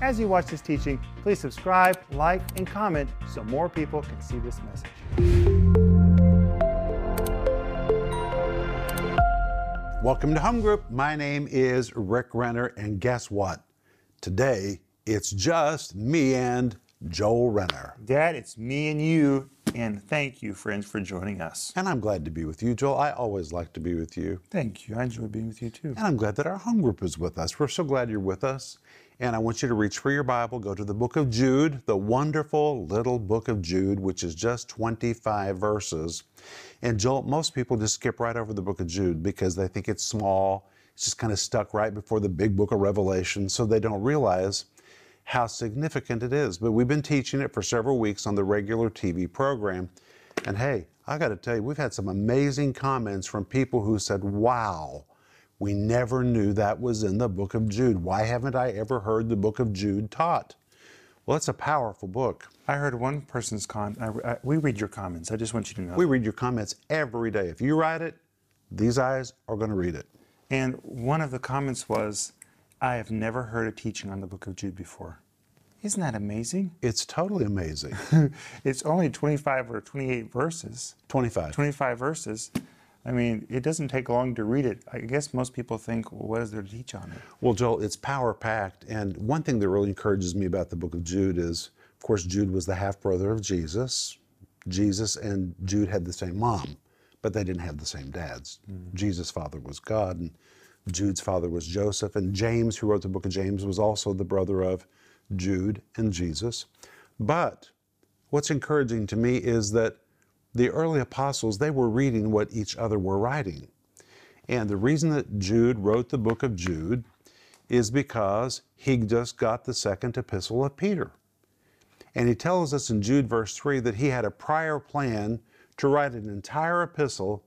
As you watch this teaching, please subscribe, like, and comment so more people can see this message. Welcome to Home Group. My name is Rick Renner, and guess what? Today, it's just me and Joel Renner. Dad, it's me and you, and thank you, friends, for joining us. And I'm glad to be with you, Joel. I always like to be with you. Thank you. I enjoy being with you too. And I'm glad that our home group is with us. We're so glad you're with us. And I want you to reach for your Bible, go to the book of Jude, the wonderful little book of Jude, which is just 25 verses. And Joel, most people just skip right over the book of Jude because they think it's small. It's just kind of stuck right before the big book of Revelation, so they don't realize how significant it is. But we've been teaching it for several weeks on the regular TV program. And hey, I got to tell you, we've had some amazing comments from people who said, wow, we never knew that was in the book of Jude. Why haven't I ever heard the book of Jude taught? Well, it's a powerful book. I heard one person's comment. We read your comments. I just want you to know. We read your comments every day. If you write it, these eyes are going to read it. And one of the comments was, I have never heard a teaching on the book of Jude before. Isn't that amazing? It's totally amazing. it's only 25 or 28 verses. 25. 25 verses. I mean, it doesn't take long to read it. I guess most people think, well, what is there to teach on it? Well, Joel, it's power packed. And one thing that really encourages me about the book of Jude is, of course, Jude was the half brother of Jesus. Jesus and Jude had the same mom, but they didn't have the same dads. Mm-hmm. Jesus' father was God, and Jude's father was Joseph. And James, who wrote the book of James, was also the brother of Jude and Jesus. But what's encouraging to me is that the early apostles, they were reading what each other were writing. And the reason that Jude wrote the book of Jude is because he just got the second epistle of Peter. And he tells us in Jude verse 3 that he had a prior plan to write an entire epistle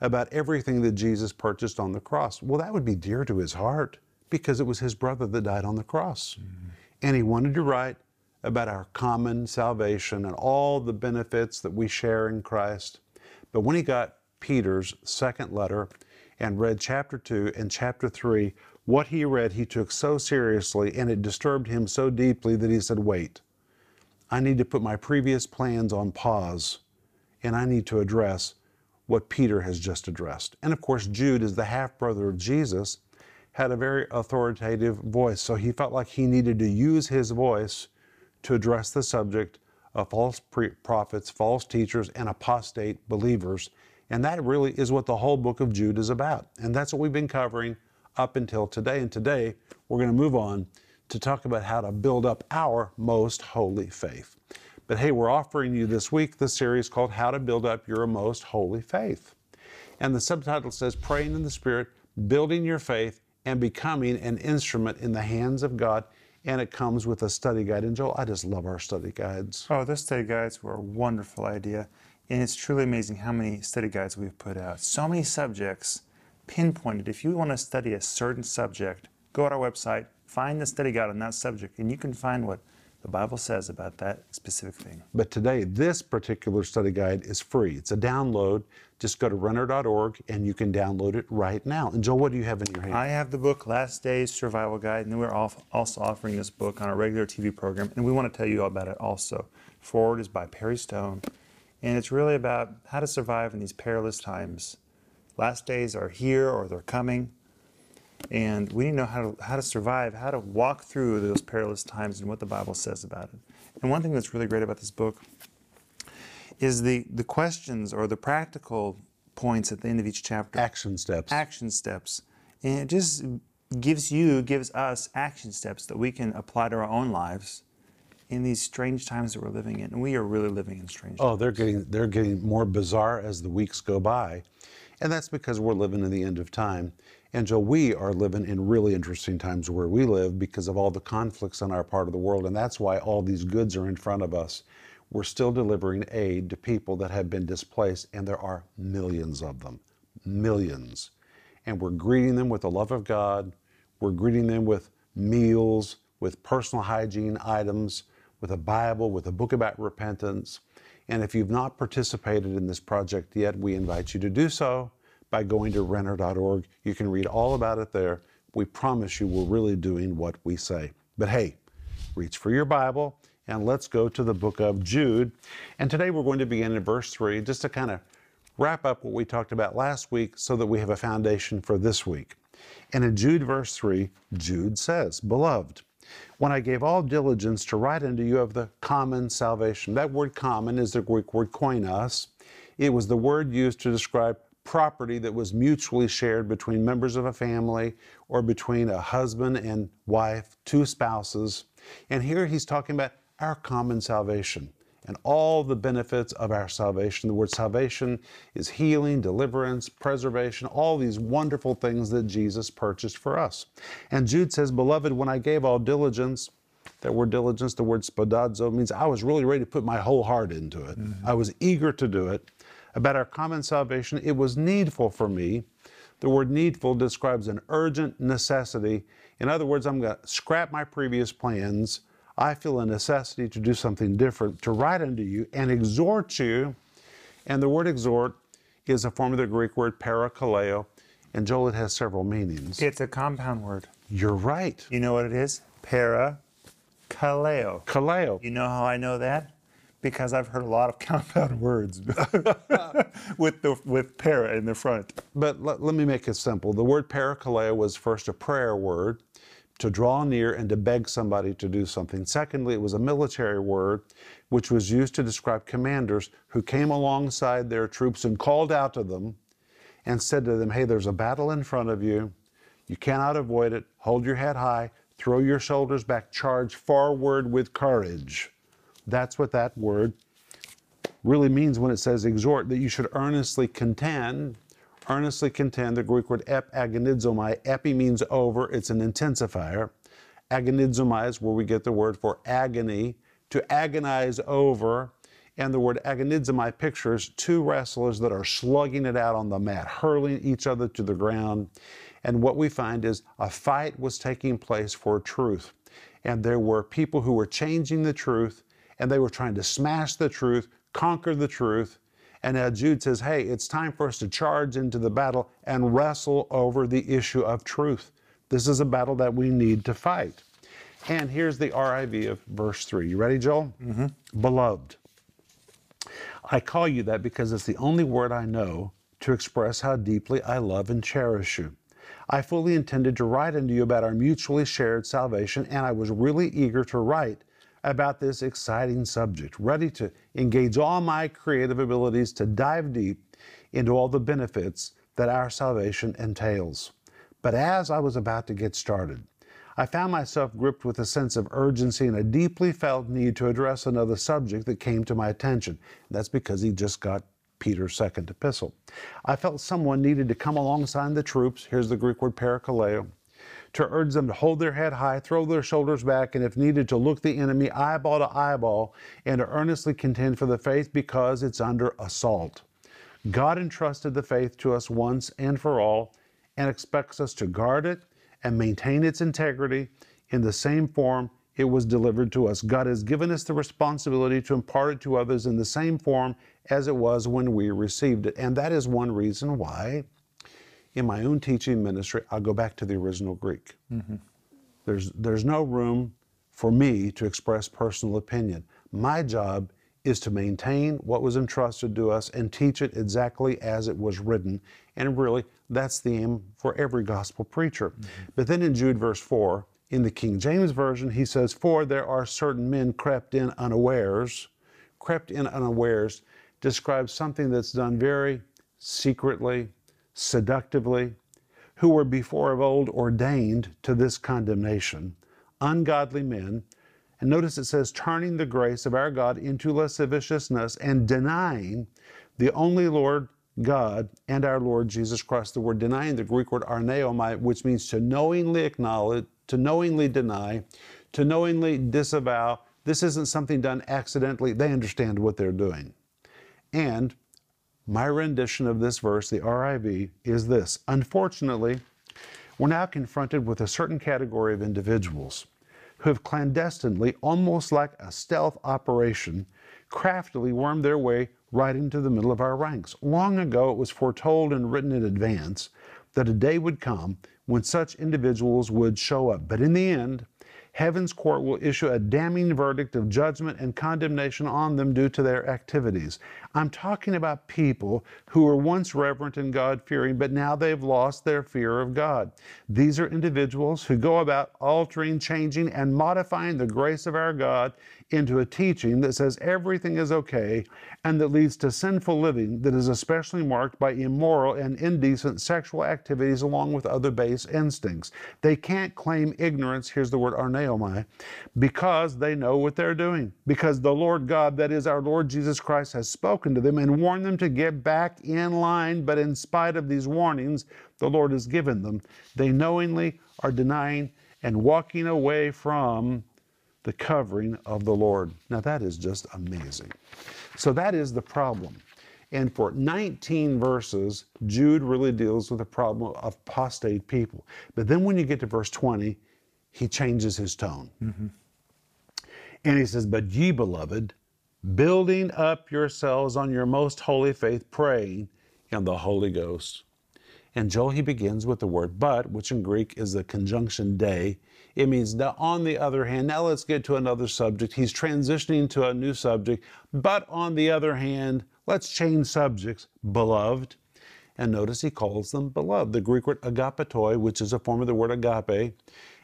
about everything that Jesus purchased on the cross. Well, that would be dear to his heart because it was his brother that died on the cross. Mm-hmm. And he wanted to write about our common salvation and all the benefits that we share in Christ. But when he got Peter's second letter and read chapter 2 and chapter 3, what he read he took so seriously and it disturbed him so deeply that he said, Wait, I need to put my previous plans on pause and I need to address what Peter has just addressed. And of course, Jude is the half brother of Jesus, had a very authoritative voice. So he felt like he needed to use his voice to address the subject of false prophets, false teachers, and apostate believers. And that really is what the whole book of Jude is about. And that's what we've been covering up until today. And today we're going to move on to talk about how to build up our most holy faith. But hey, we're offering you this week the series called How to Build Up Your Most Holy Faith. And the subtitle says Praying in the Spirit, Building Your Faith, and Becoming an Instrument in the Hands of God and it comes with a study guide. And Joel, I just love our study guides. Oh, those study guides were a wonderful idea. And it's truly amazing how many study guides we've put out. So many subjects pinpointed. If you want to study a certain subject, go to our website, find the study guide on that subject, and you can find what the Bible says about that specific thing. But today, this particular study guide is free. It's a download. Just go to renner.org and you can download it right now. And Joel, what do you have in your hand? I have the book Last Days Survival Guide, and we're also offering this book on our regular TV program, and we want to tell you all about it also. Foreword is by Perry Stone, and it's really about how to survive in these perilous times. Last days are here or they're coming. And we need to know how to, how to survive, how to walk through those perilous times and what the Bible says about it. And one thing that's really great about this book is the, the questions or the practical points at the end of each chapter. Action steps. Action steps. And it just gives you, gives us action steps that we can apply to our own lives in these strange times that we're living in. And we are really living in strange oh, times. they're getting they're getting more bizarre as the weeks go by. And that's because we're living in the end of time. And so we are living in really interesting times where we live because of all the conflicts in our part of the world. And that's why all these goods are in front of us. We're still delivering aid to people that have been displaced, and there are millions of them. Millions. And we're greeting them with the love of God. We're greeting them with meals, with personal hygiene items, with a Bible, with a book about repentance. And if you've not participated in this project yet, we invite you to do so by going to renner.org. You can read all about it there. We promise you we're really doing what we say. But hey, reach for your Bible and let's go to the book of Jude. And today we're going to begin in verse 3 just to kind of wrap up what we talked about last week so that we have a foundation for this week. And in Jude, verse 3, Jude says, Beloved, when I gave all diligence to write unto you of the common salvation. That word common is the Greek word koinos. It was the word used to describe property that was mutually shared between members of a family or between a husband and wife, two spouses. And here he's talking about our common salvation and all the benefits of our salvation. The word salvation is healing, deliverance, preservation, all these wonderful things that Jesus purchased for us. And Jude says, Beloved, when I gave all diligence, that word diligence, the word spoudazo, means I was really ready to put my whole heart into it. Mm-hmm. I was eager to do it. About our common salvation, it was needful for me. The word needful describes an urgent necessity. In other words, I'm going to scrap my previous plans I feel a necessity to do something different, to write unto you and exhort you. And the word exhort is a form of the Greek word parakaleo. And Joel, it has several meanings. It's a compound word. You're right. You know what it is? Para kaleo. Kaleo. You know how I know that? Because I've heard a lot of compound words with the with para in the front. But let, let me make it simple. The word parakaleo was first a prayer word to draw near and to beg somebody to do something. Secondly, it was a military word which was used to describe commanders who came alongside their troops and called out to them and said to them, Hey, there's a battle in front of you. You cannot avoid it. Hold your head high, throw your shoulders back, charge forward with courage. That's what that word really means when it says exhort, that you should earnestly contend earnestly contend, the Greek word ep agonizomai. Epi means over, it's an intensifier. Agonizomai is where we get the word for agony, to agonize over. And the word agonizomai pictures two wrestlers that are slugging it out on the mat, hurling each other to the ground. And what we find is a fight was taking place for truth. And there were people who were changing the truth, and they were trying to smash the truth, conquer the truth, and now Jude says, hey, it's time for us to charge into the battle and wrestle over the issue of truth. This is a battle that we need to fight. And here's the RIV of verse 3. You ready, Joel? Mm-hmm. Beloved. I call you that because it's the only word I know to express how deeply I love and cherish you. I fully intended to write unto you about our mutually shared salvation, and I was really eager to write about this exciting subject, ready to engage all my creative abilities to dive deep into all the benefits that our salvation entails. But as I was about to get started, I found myself gripped with a sense of urgency and a deeply felt need to address another subject that came to my attention. That's because he just got Peter's second epistle. I felt someone needed to come alongside the troops. Here's the Greek word parakaleo to urge them to hold their head high, throw their shoulders back, and if needed, to look the enemy eyeball to eyeball and to earnestly contend for the faith because it's under assault. God entrusted the faith to us once and for all and expects us to guard it and maintain its integrity in the same form it was delivered to us. God has given us the responsibility to impart it to others in the same form as it was when we received it. And that is one reason why in my own teaching ministry, I'll go back to the original Greek. Mm-hmm. There's, there's no room for me to express personal opinion. My job is to maintain what was entrusted to us and teach it exactly as it was written. And really, that's the aim for every gospel preacher. Mm-hmm. But then in Jude, verse 4, in the King James Version, he says, For there are certain men crept in unawares. Crept in unawares describes something that's done very secretly, seductively, who were before of old ordained to this condemnation, ungodly men. And notice it says, turning the grace of our God into lasciviousness and denying the only Lord God and our Lord Jesus Christ. The word denying, the Greek word arneomai, which means to knowingly acknowledge, to knowingly deny, to knowingly disavow. This isn't something done accidentally. They understand what they're doing. And my rendition of this verse, the RIV, is this Unfortunately, we're now confronted with a certain category of individuals who have clandestinely, almost like a stealth operation, craftily wormed their way right into the middle of our ranks. Long ago, it was foretold and written in advance that a day would come when such individuals would show up. But in the end, Heaven's court will issue a damning verdict of judgment and condemnation on them due to their activities. I'm talking about people who were once reverent and God fearing, but now they've lost their fear of God. These are individuals who go about altering, changing, and modifying the grace of our God into a teaching that says everything is okay and that leads to sinful living that is especially marked by immoral and indecent sexual activities along with other base instincts. They can't claim ignorance, here's the word arneomai, because they know what they're doing. Because the Lord God, that is our Lord Jesus Christ, has spoken to them and warned them to get back in line. But in spite of these warnings the Lord has given them, they knowingly are denying and walking away from the covering of the Lord. Now, that is just amazing. So, that is the problem. And for 19 verses, Jude really deals with the problem of apostate people. But then when you get to verse 20, he changes his tone. Mm-hmm. And he says, But ye, beloved, building up yourselves on your most holy faith, praying in the Holy Ghost. And Joel, he begins with the word but, which in Greek is the conjunction de. It means that on the other hand, now let's get to another subject. He's transitioning to a new subject. But on the other hand, let's change subjects. Beloved. And notice he calls them beloved. The Greek word agapetoi, which is a form of the word agape,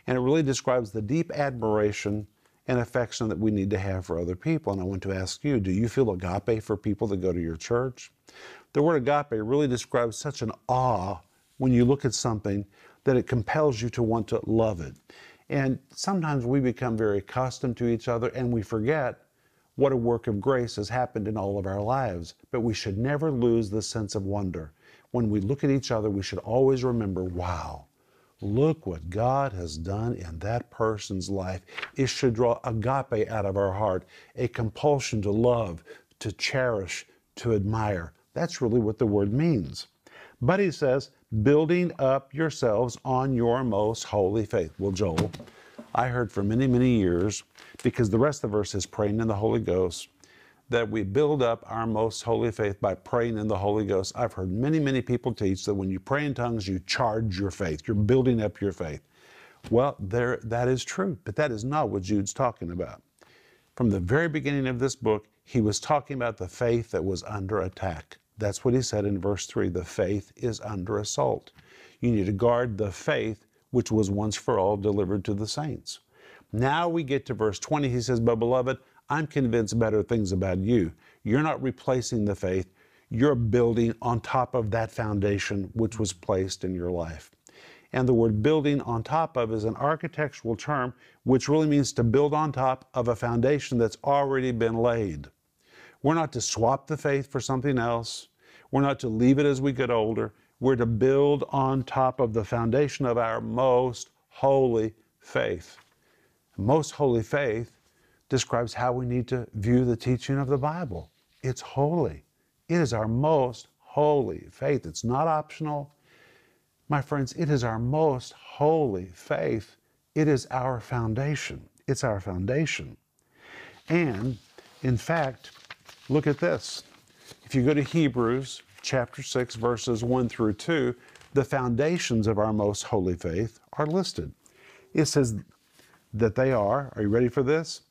and it really describes the deep admiration and affection that we need to have for other people. And I want to ask you, do you feel agape for people that go to your church? The word agape really describes such an awe when you look at something that it compels you to want to love it. And sometimes we become very accustomed to each other and we forget what a work of grace has happened in all of our lives. But we should never lose the sense of wonder. When we look at each other, we should always remember wow, look what God has done in that person's life. It should draw agape out of our heart, a compulsion to love, to cherish, to admire. That's really what the word means. But he says, building up yourselves on your most holy faith. Well, Joel, I heard for many, many years, because the rest of the verse is praying in the Holy Ghost, that we build up our most holy faith by praying in the Holy Ghost. I've heard many, many people teach that when you pray in tongues, you charge your faith. You're building up your faith. Well, there, that is true, but that is not what Jude's talking about. From the very beginning of this book, he was talking about the faith that was under attack. That's what he said in verse 3 the faith is under assault. You need to guard the faith which was once for all delivered to the saints. Now we get to verse 20. He says, But beloved, I'm convinced better things about you. You're not replacing the faith, you're building on top of that foundation which was placed in your life. And the word building on top of is an architectural term which really means to build on top of a foundation that's already been laid. We're not to swap the faith for something else. We're not to leave it as we get older. We're to build on top of the foundation of our most holy faith. Most holy faith describes how we need to view the teaching of the Bible. It's holy. It is our most holy faith. It's not optional. My friends, it is our most holy faith. It is our foundation. It's our foundation. And in fact, look at this. If you go to Hebrews chapter 6, verses 1 through 2, the foundations of our most holy faith are listed. It says that they are, are you ready for this?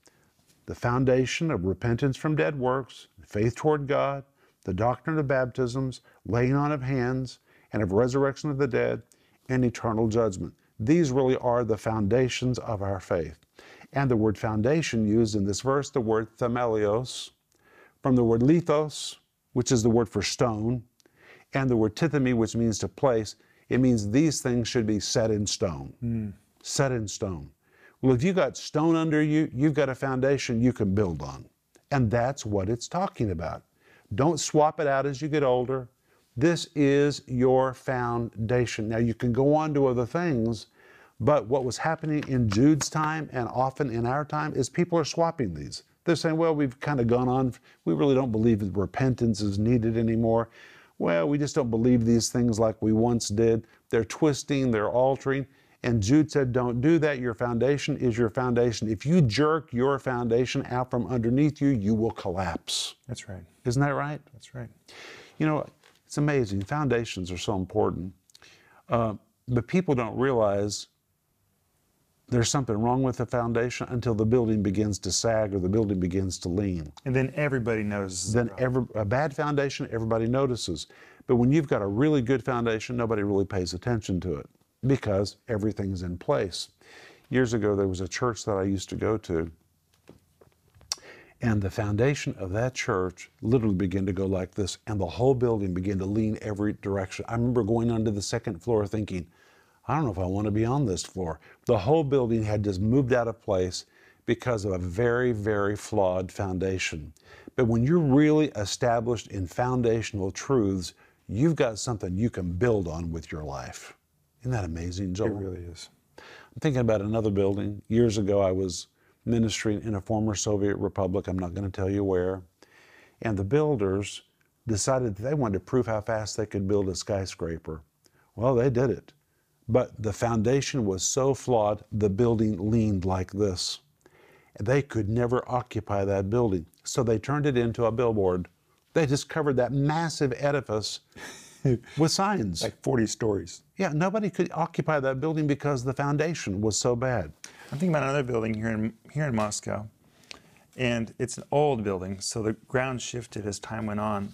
The foundation of repentance from dead works, faith toward God, the doctrine of baptisms, laying on of hands, and of resurrection of the dead, and eternal judgment. These really are the foundations of our faith. And the word foundation used in this verse, the word themelios, from the word lithos, which is the word for stone, and the word tithemi, which means to place, it means these things should be set in stone. Mm. Set in stone. Well, if you've got stone under you, you've got a foundation you can build on. And that's what it's talking about. Don't swap it out as you get older. This is your foundation. Now, you can go on to other things, but what was happening in Jude's time and often in our time is people are swapping these. They're saying, well, we've kind of gone on. We really don't believe that repentance is needed anymore. Well, we just don't believe these things like we once did. They're twisting, they're altering. And Jude said, Don't do that. Your foundation is your foundation. If you jerk your foundation out from underneath you, you will collapse. That's right. Isn't that right? That's right. You know, it's amazing. Foundations are so important. Uh, but people don't realize there's something wrong with the foundation until the building begins to sag or the building begins to lean. And then everybody notices. Then every, a bad foundation, everybody notices. But when you've got a really good foundation, nobody really pays attention to it because everything's in place. Years ago, there was a church that I used to go to, and the foundation of that church literally began to go like this, and the whole building began to lean every direction. I remember going onto the second floor thinking, I don't know if I want to be on this floor. The whole building had just moved out of place because of a very, very flawed foundation. But when you're really established in foundational truths, you've got something you can build on with your life. Isn't that amazing, Joel? It really is. I'm thinking about another building. Years ago, I was ministering in a former Soviet republic. I'm not going to tell you where. And the builders decided that they wanted to prove how fast they could build a skyscraper. Well, they did it. But the foundation was so flawed, the building leaned like this. They could never occupy that building. So they turned it into a billboard. They just covered that massive edifice with signs. Like 40 stories. Yeah, nobody could occupy that building because the foundation was so bad. I'm thinking about another building here in here in Moscow, and it's an old building, so the ground shifted as time went on.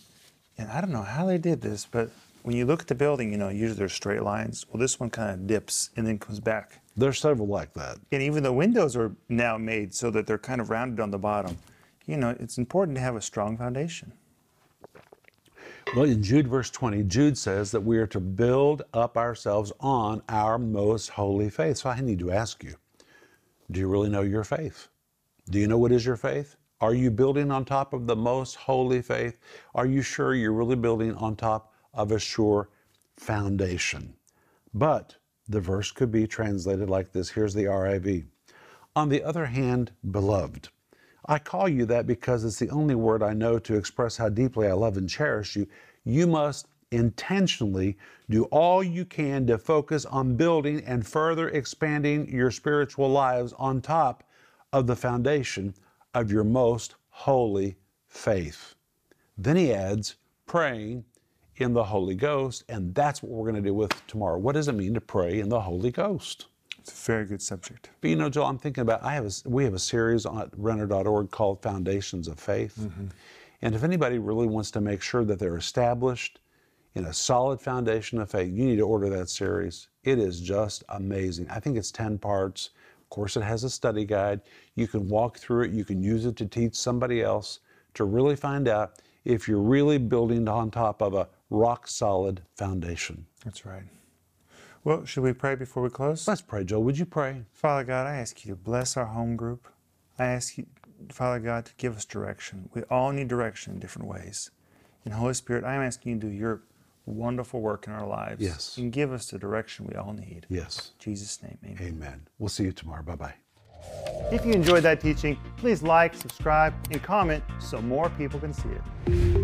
And I don't know how they did this, but when you look at the building, you know, usually there's straight lines. Well, this one kind of dips and then comes back. There's several like that. And even the windows are now made so that they're kind of rounded on the bottom. You know, it's important to have a strong foundation. Well, in Jude verse 20, Jude says that we are to build up ourselves on our most holy faith. So I need to ask you, do you really know your faith? Do you know what is your faith? Are you building on top of the most holy faith? Are you sure you're really building on top of a sure foundation? But the verse could be translated like this. Here's the RIV. On the other hand, beloved, I call you that because it's the only word I know to express how deeply I love and cherish you. You must intentionally do all you can to focus on building and further expanding your spiritual lives on top of the foundation of your most holy faith. Then he adds, praying in the Holy Ghost, and that's what we're going to do with tomorrow. What does it mean to pray in the Holy Ghost? It's a very good subject. But you know, Joel, I'm thinking about I have a, we have a series on Renner.org called Foundations of Faith. Mm-hmm. And if anybody really wants to make sure that they're established in a solid foundation of faith, you need to order that series. It is just amazing. I think it's 10 parts. Of course, it has a study guide. You can walk through it, you can use it to teach somebody else to really find out if you're really building on top of a rock solid foundation. That's right. Well, should we pray before we close? Let's pray, Joel. Would you pray? Father God, I ask you to bless our home group. I ask you, Father God, to give us direction. We all need direction in different ways. And Holy Spirit, I'm asking you to do your wonderful work in our lives. Yes. And give us the direction we all need. Yes. In Jesus' name, amen. Amen. We'll see you tomorrow. Bye bye. If you enjoyed that teaching, please like, subscribe, and comment so more people can see it.